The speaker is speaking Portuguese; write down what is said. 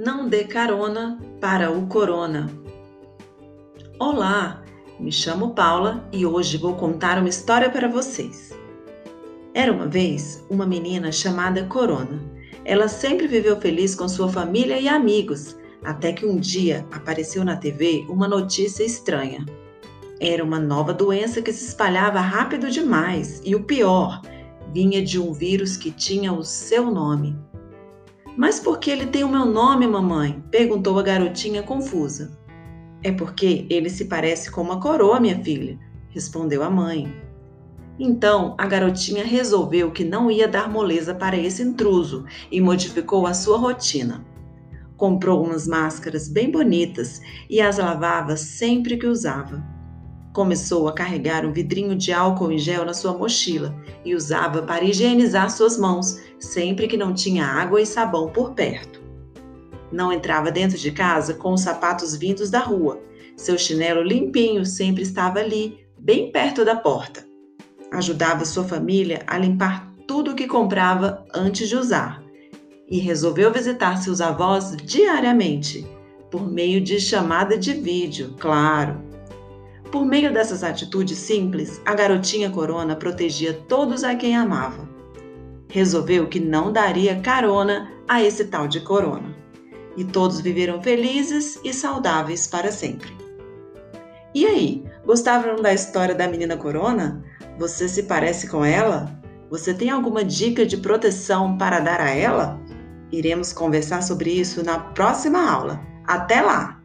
Não dê carona para o corona. Olá, me chamo Paula e hoje vou contar uma história para vocês. Era uma vez uma menina chamada Corona. Ela sempre viveu feliz com sua família e amigos, até que um dia apareceu na TV uma notícia estranha. Era uma nova doença que se espalhava rápido demais e o pior, vinha de um vírus que tinha o seu nome. Mas por que ele tem o meu nome, mamãe? perguntou a garotinha confusa. É porque ele se parece com uma coroa, minha filha, respondeu a mãe. Então a garotinha resolveu que não ia dar moleza para esse intruso e modificou a sua rotina. Comprou umas máscaras bem bonitas e as lavava sempre que usava. Começou a carregar um vidrinho de álcool em gel na sua mochila e usava para higienizar suas mãos sempre que não tinha água e sabão por perto. Não entrava dentro de casa com os sapatos vindos da rua. Seu chinelo limpinho sempre estava ali, bem perto da porta. Ajudava sua família a limpar tudo o que comprava antes de usar e resolveu visitar seus avós diariamente, por meio de chamada de vídeo, claro. Por meio dessas atitudes simples, a garotinha Corona protegia todos a quem amava. Resolveu que não daria carona a esse tal de Corona. E todos viveram felizes e saudáveis para sempre. E aí, gostavam da história da menina Corona? Você se parece com ela? Você tem alguma dica de proteção para dar a ela? Iremos conversar sobre isso na próxima aula. Até lá!